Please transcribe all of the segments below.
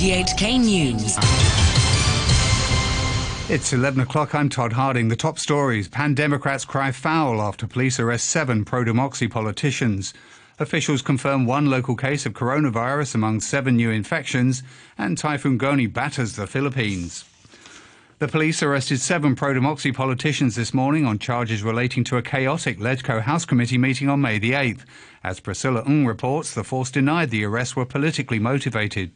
RTHK News. It's 11 o'clock. I'm Todd Harding. The top stories. Pan Democrats cry foul after police arrest seven pro democracy politicians. Officials confirm one local case of coronavirus among seven new infections, and Typhoon Goni batters the Philippines. The police arrested seven pro democracy politicians this morning on charges relating to a chaotic LegCo House Committee meeting on May the 8th. As Priscilla Ng reports, the force denied the arrests were politically motivated.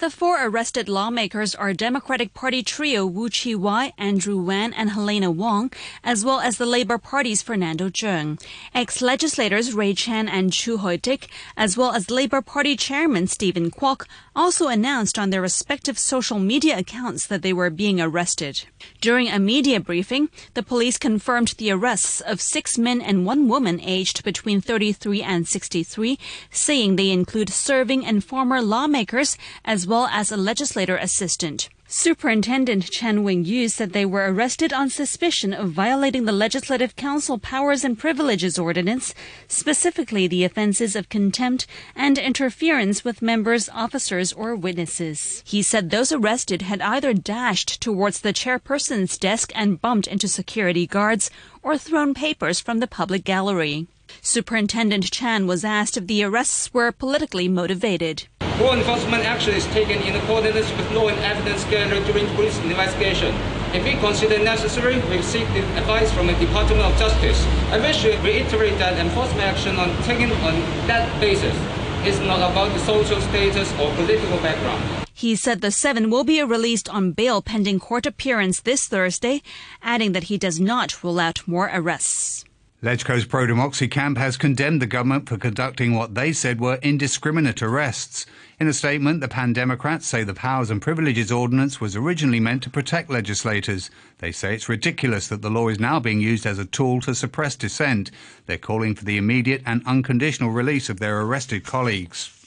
The four arrested lawmakers are Democratic Party trio Wu Chi-wai, Andrew Wan, and Helena Wong, as well as the Labour Party's Fernando Cheung. Ex-legislators Ray Chan and Chu Hoi-dick, as well as Labour Party Chairman Stephen Kwok, also announced on their respective social media accounts that they were being arrested. During a media briefing, the police confirmed the arrests of six men and one woman aged between 33 and 63, saying they include serving and former lawmakers as well as a legislator assistant. Superintendent Chen Wing-yu said they were arrested on suspicion of violating the Legislative Council Powers and Privileges Ordinance, specifically the offenses of contempt and interference with members, officers, or witnesses. He said those arrested had either dashed towards the chairperson's desk and bumped into security guards or thrown papers from the public gallery. Superintendent Chan was asked if the arrests were politically motivated. Law enforcement action is taken in accordance with law and evidence gathered during police investigation. If we consider necessary, we seek the advice from the Department of Justice. I wish to reiterate that enforcement action on taken on that basis is not about the social status or political background. He said the seven will be released on bail pending court appearance this Thursday, adding that he does not rule out more arrests. LegCo's pro democracy camp has condemned the government for conducting what they said were indiscriminate arrests. In a statement, the Pan Democrats say the Powers and Privileges Ordinance was originally meant to protect legislators. They say it's ridiculous that the law is now being used as a tool to suppress dissent. They're calling for the immediate and unconditional release of their arrested colleagues.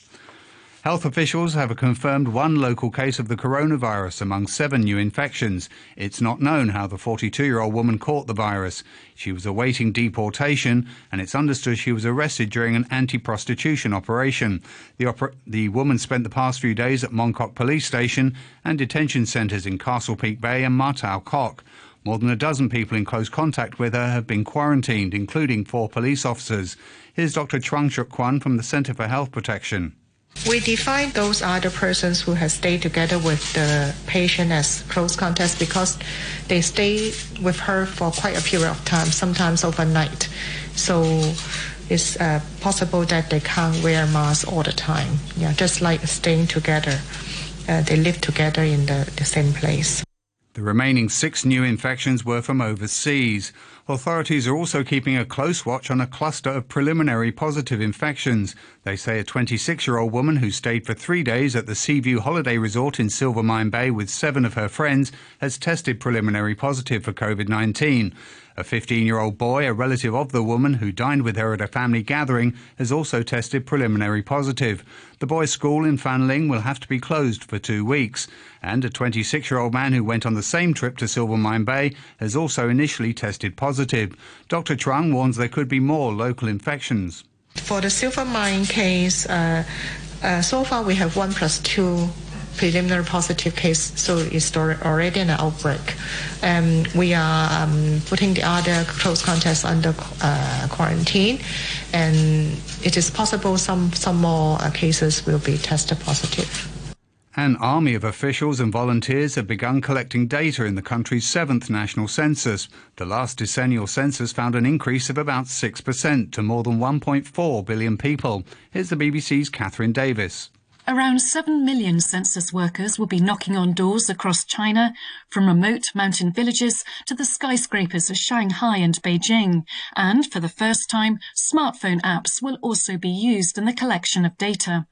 Health officials have confirmed one local case of the coronavirus among seven new infections. It's not known how the 42 year old woman caught the virus. She was awaiting deportation, and it's understood she was arrested during an anti prostitution operation. The, oper- the woman spent the past few days at Mongkok Police Station and detention centres in Castle Peak Bay and Ma Tau Kok. More than a dozen people in close contact with her have been quarantined, including four police officers. Here's Dr. Chuang Shuk Kwan from the Centre for Health Protection. We define those other persons who have stayed together with the patient as close contacts because they stay with her for quite a period of time, sometimes overnight. So it's uh, possible that they can't wear masks all the time. Yeah, just like staying together. Uh, they live together in the, the same place. The remaining six new infections were from overseas. Authorities are also keeping a close watch on a cluster of preliminary positive infections. They say a 26 year old woman who stayed for three days at the Seaview Holiday Resort in Silvermine Bay with seven of her friends has tested preliminary positive for COVID 19. A 15 year old boy, a relative of the woman who dined with her at a family gathering, has also tested preliminary positive. The boys' school in Fanling will have to be closed for two weeks. And a 26 year old man who went on the same trip to Silvermine Bay has also initially tested positive. Dr. Chuang warns there could be more local infections. For the silver mine case, uh, uh, so far we have one plus two preliminary positive case, so it's already an outbreak. Um, we are um, putting the other close contacts under uh, quarantine, and it is possible some, some more uh, cases will be tested positive. An army of officials and volunteers have begun collecting data in the country's seventh national census. The last decennial census found an increase of about 6% to more than 1.4 billion people. Here's the BBC's Catherine Davis. Around 7 million census workers will be knocking on doors across China, from remote mountain villages to the skyscrapers of Shanghai and Beijing. And for the first time, smartphone apps will also be used in the collection of data.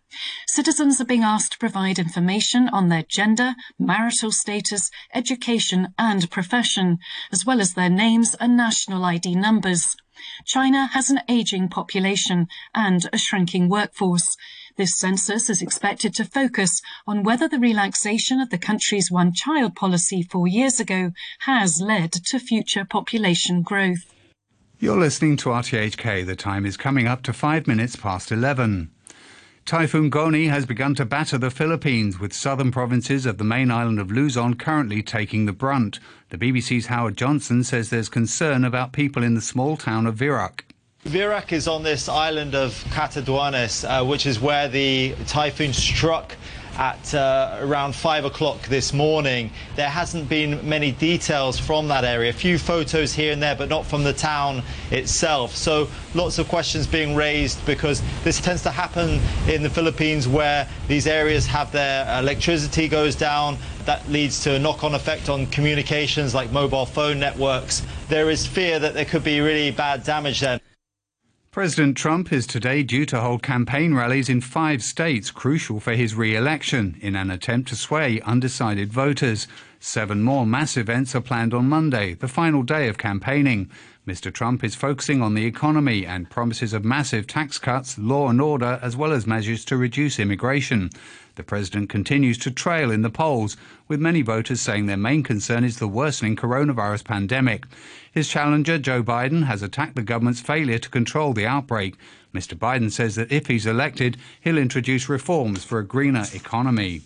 Citizens are being asked to provide information on their gender, marital status, education and profession, as well as their names and national ID numbers. China has an aging population and a shrinking workforce. This census is expected to focus on whether the relaxation of the country's one child policy four years ago has led to future population growth. You're listening to RTHK. The time is coming up to five minutes past 11. Typhoon Goni has begun to batter the Philippines, with southern provinces of the main island of Luzon currently taking the brunt. The BBC's Howard Johnson says there's concern about people in the small town of Virac. Virac is on this island of Catanduanes, uh, which is where the typhoon struck at uh, around 5 o'clock this morning. There hasn't been many details from that area. A few photos here and there, but not from the town itself. So lots of questions being raised because this tends to happen in the Philippines where these areas have their electricity goes down. That leads to a knock-on effect on communications like mobile phone networks. There is fear that there could be really bad damage there. President Trump is today due to hold campaign rallies in five states crucial for his re-election in an attempt to sway undecided voters. Seven more mass events are planned on Monday, the final day of campaigning. Mr. Trump is focusing on the economy and promises of massive tax cuts, law and order, as well as measures to reduce immigration. The president continues to trail in the polls, with many voters saying their main concern is the worsening coronavirus pandemic. His challenger, Joe Biden, has attacked the government's failure to control the outbreak. Mr. Biden says that if he's elected, he'll introduce reforms for a greener economy.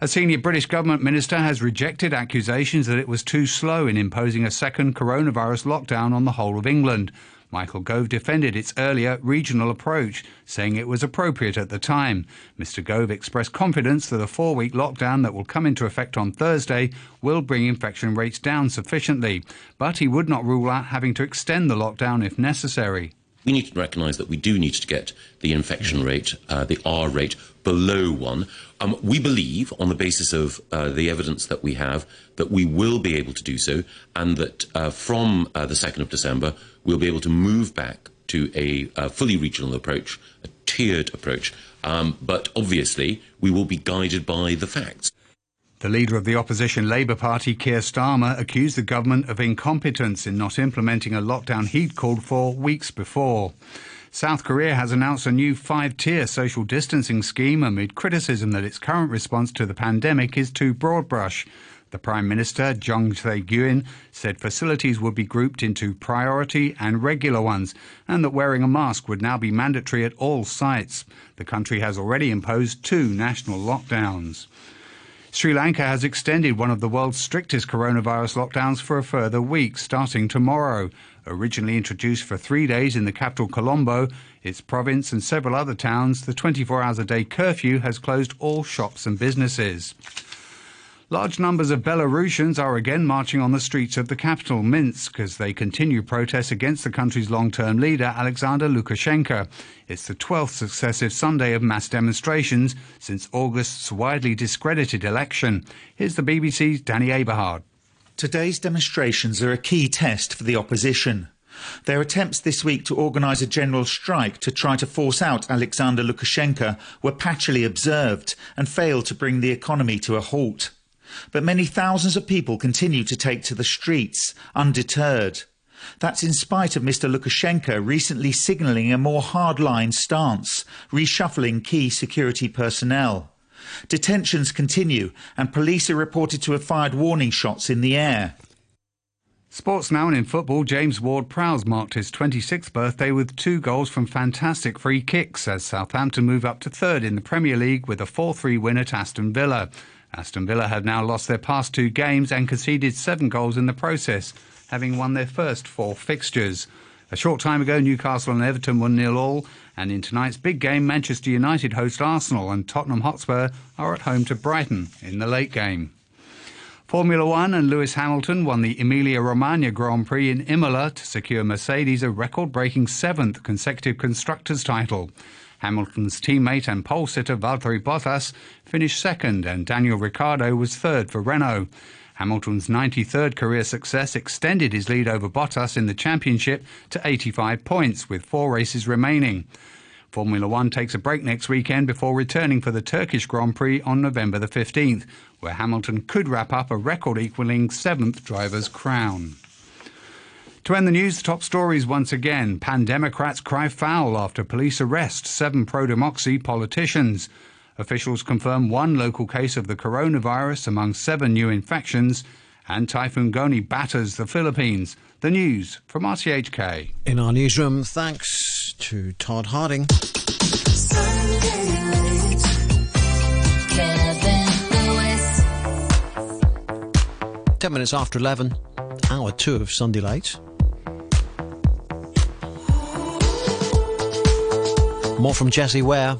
A senior British government minister has rejected accusations that it was too slow in imposing a second coronavirus lockdown on the whole of England. Michael Gove defended its earlier regional approach, saying it was appropriate at the time. Mr. Gove expressed confidence that a four week lockdown that will come into effect on Thursday will bring infection rates down sufficiently, but he would not rule out having to extend the lockdown if necessary. We need to recognise that we do need to get the infection rate, uh, the R rate, below one. Um, we believe, on the basis of uh, the evidence that we have, that we will be able to do so, and that uh, from uh, the 2nd of December, we'll be able to move back to a, a fully regional approach, a tiered approach. Um, but obviously, we will be guided by the facts. The leader of the opposition Labour Party, Keir Starmer, accused the government of incompetence in not implementing a lockdown he'd called for weeks before. South Korea has announced a new five tier social distancing scheme amid criticism that its current response to the pandemic is too broad brush. The Prime Minister, Chung Sye-kyun, said facilities would be grouped into priority and regular ones, and that wearing a mask would now be mandatory at all sites. The country has already imposed two national lockdowns. Sri Lanka has extended one of the world's strictest coronavirus lockdowns for a further week, starting tomorrow. Originally introduced for three days in the capital Colombo, its province, and several other towns, the 24 hours a day curfew has closed all shops and businesses. Large numbers of Belarusians are again marching on the streets of the capital, Minsk, as they continue protests against the country's long term leader, Alexander Lukashenko. It's the 12th successive Sunday of mass demonstrations since August's widely discredited election. Here's the BBC's Danny Aeberhard. Today's demonstrations are a key test for the opposition. Their attempts this week to organise a general strike to try to force out Alexander Lukashenko were patchily observed and failed to bring the economy to a halt. But many thousands of people continue to take to the streets, undeterred. That's in spite of Mr. Lukashenko recently signalling a more hardline stance, reshuffling key security personnel. Detentions continue, and police are reported to have fired warning shots in the air. Sports now and in football, James Ward-Prowse marked his 26th birthday with two goals from fantastic free kicks as Southampton move up to third in the Premier League with a 4-3 win at Aston Villa. Aston Villa have now lost their past two games and conceded seven goals in the process, having won their first four fixtures. A short time ago, Newcastle and Everton were nil all, and in tonight's big game, Manchester United host Arsenal and Tottenham Hotspur are at home to Brighton in the late game. Formula One and Lewis Hamilton won the Emilia Romagna Grand Prix in Imola to secure Mercedes a record breaking seventh consecutive Constructors' title. Hamilton's teammate and pole sitter Valtteri Bottas finished second, and Daniel Ricciardo was third for Renault. Hamilton's 93rd career success extended his lead over Bottas in the championship to 85 points, with four races remaining. Formula One takes a break next weekend before returning for the Turkish Grand Prix on November the 15th, where Hamilton could wrap up a record equaling seventh driver's crown. To end the news, top stories once again. Pan Democrats cry foul after police arrest seven pro democracy politicians. Officials confirm one local case of the coronavirus among seven new infections. And Typhoon Goni batters the Philippines. The news from RTHK. In our newsroom, thanks to Todd Harding. Ten minutes after 11, hour two of Sunday Late. More from Jessie Ware.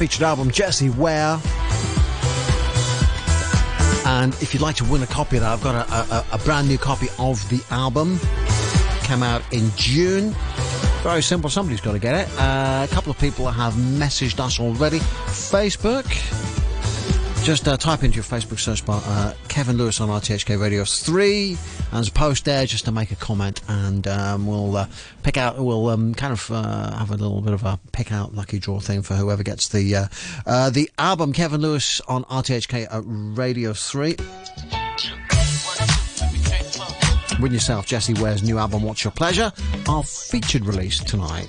Featured album, Jessie Ware. And if you'd like to win a copy of that, I've got a, a, a brand new copy of the album. Came out in June. Very simple, somebody's got to get it. Uh, a couple of people have messaged us already. Facebook. Just uh, type into your Facebook search bar uh, Kevin Lewis on RTHK Radio 3 and post there just to make a comment and um, we'll uh, pick out, we'll um, kind of uh, have a little bit of a pick out lucky draw thing for whoever gets the uh, uh, the album Kevin Lewis on RTHK Radio 3. Win yourself Jessie Ware's new album What's Your Pleasure, our featured release tonight.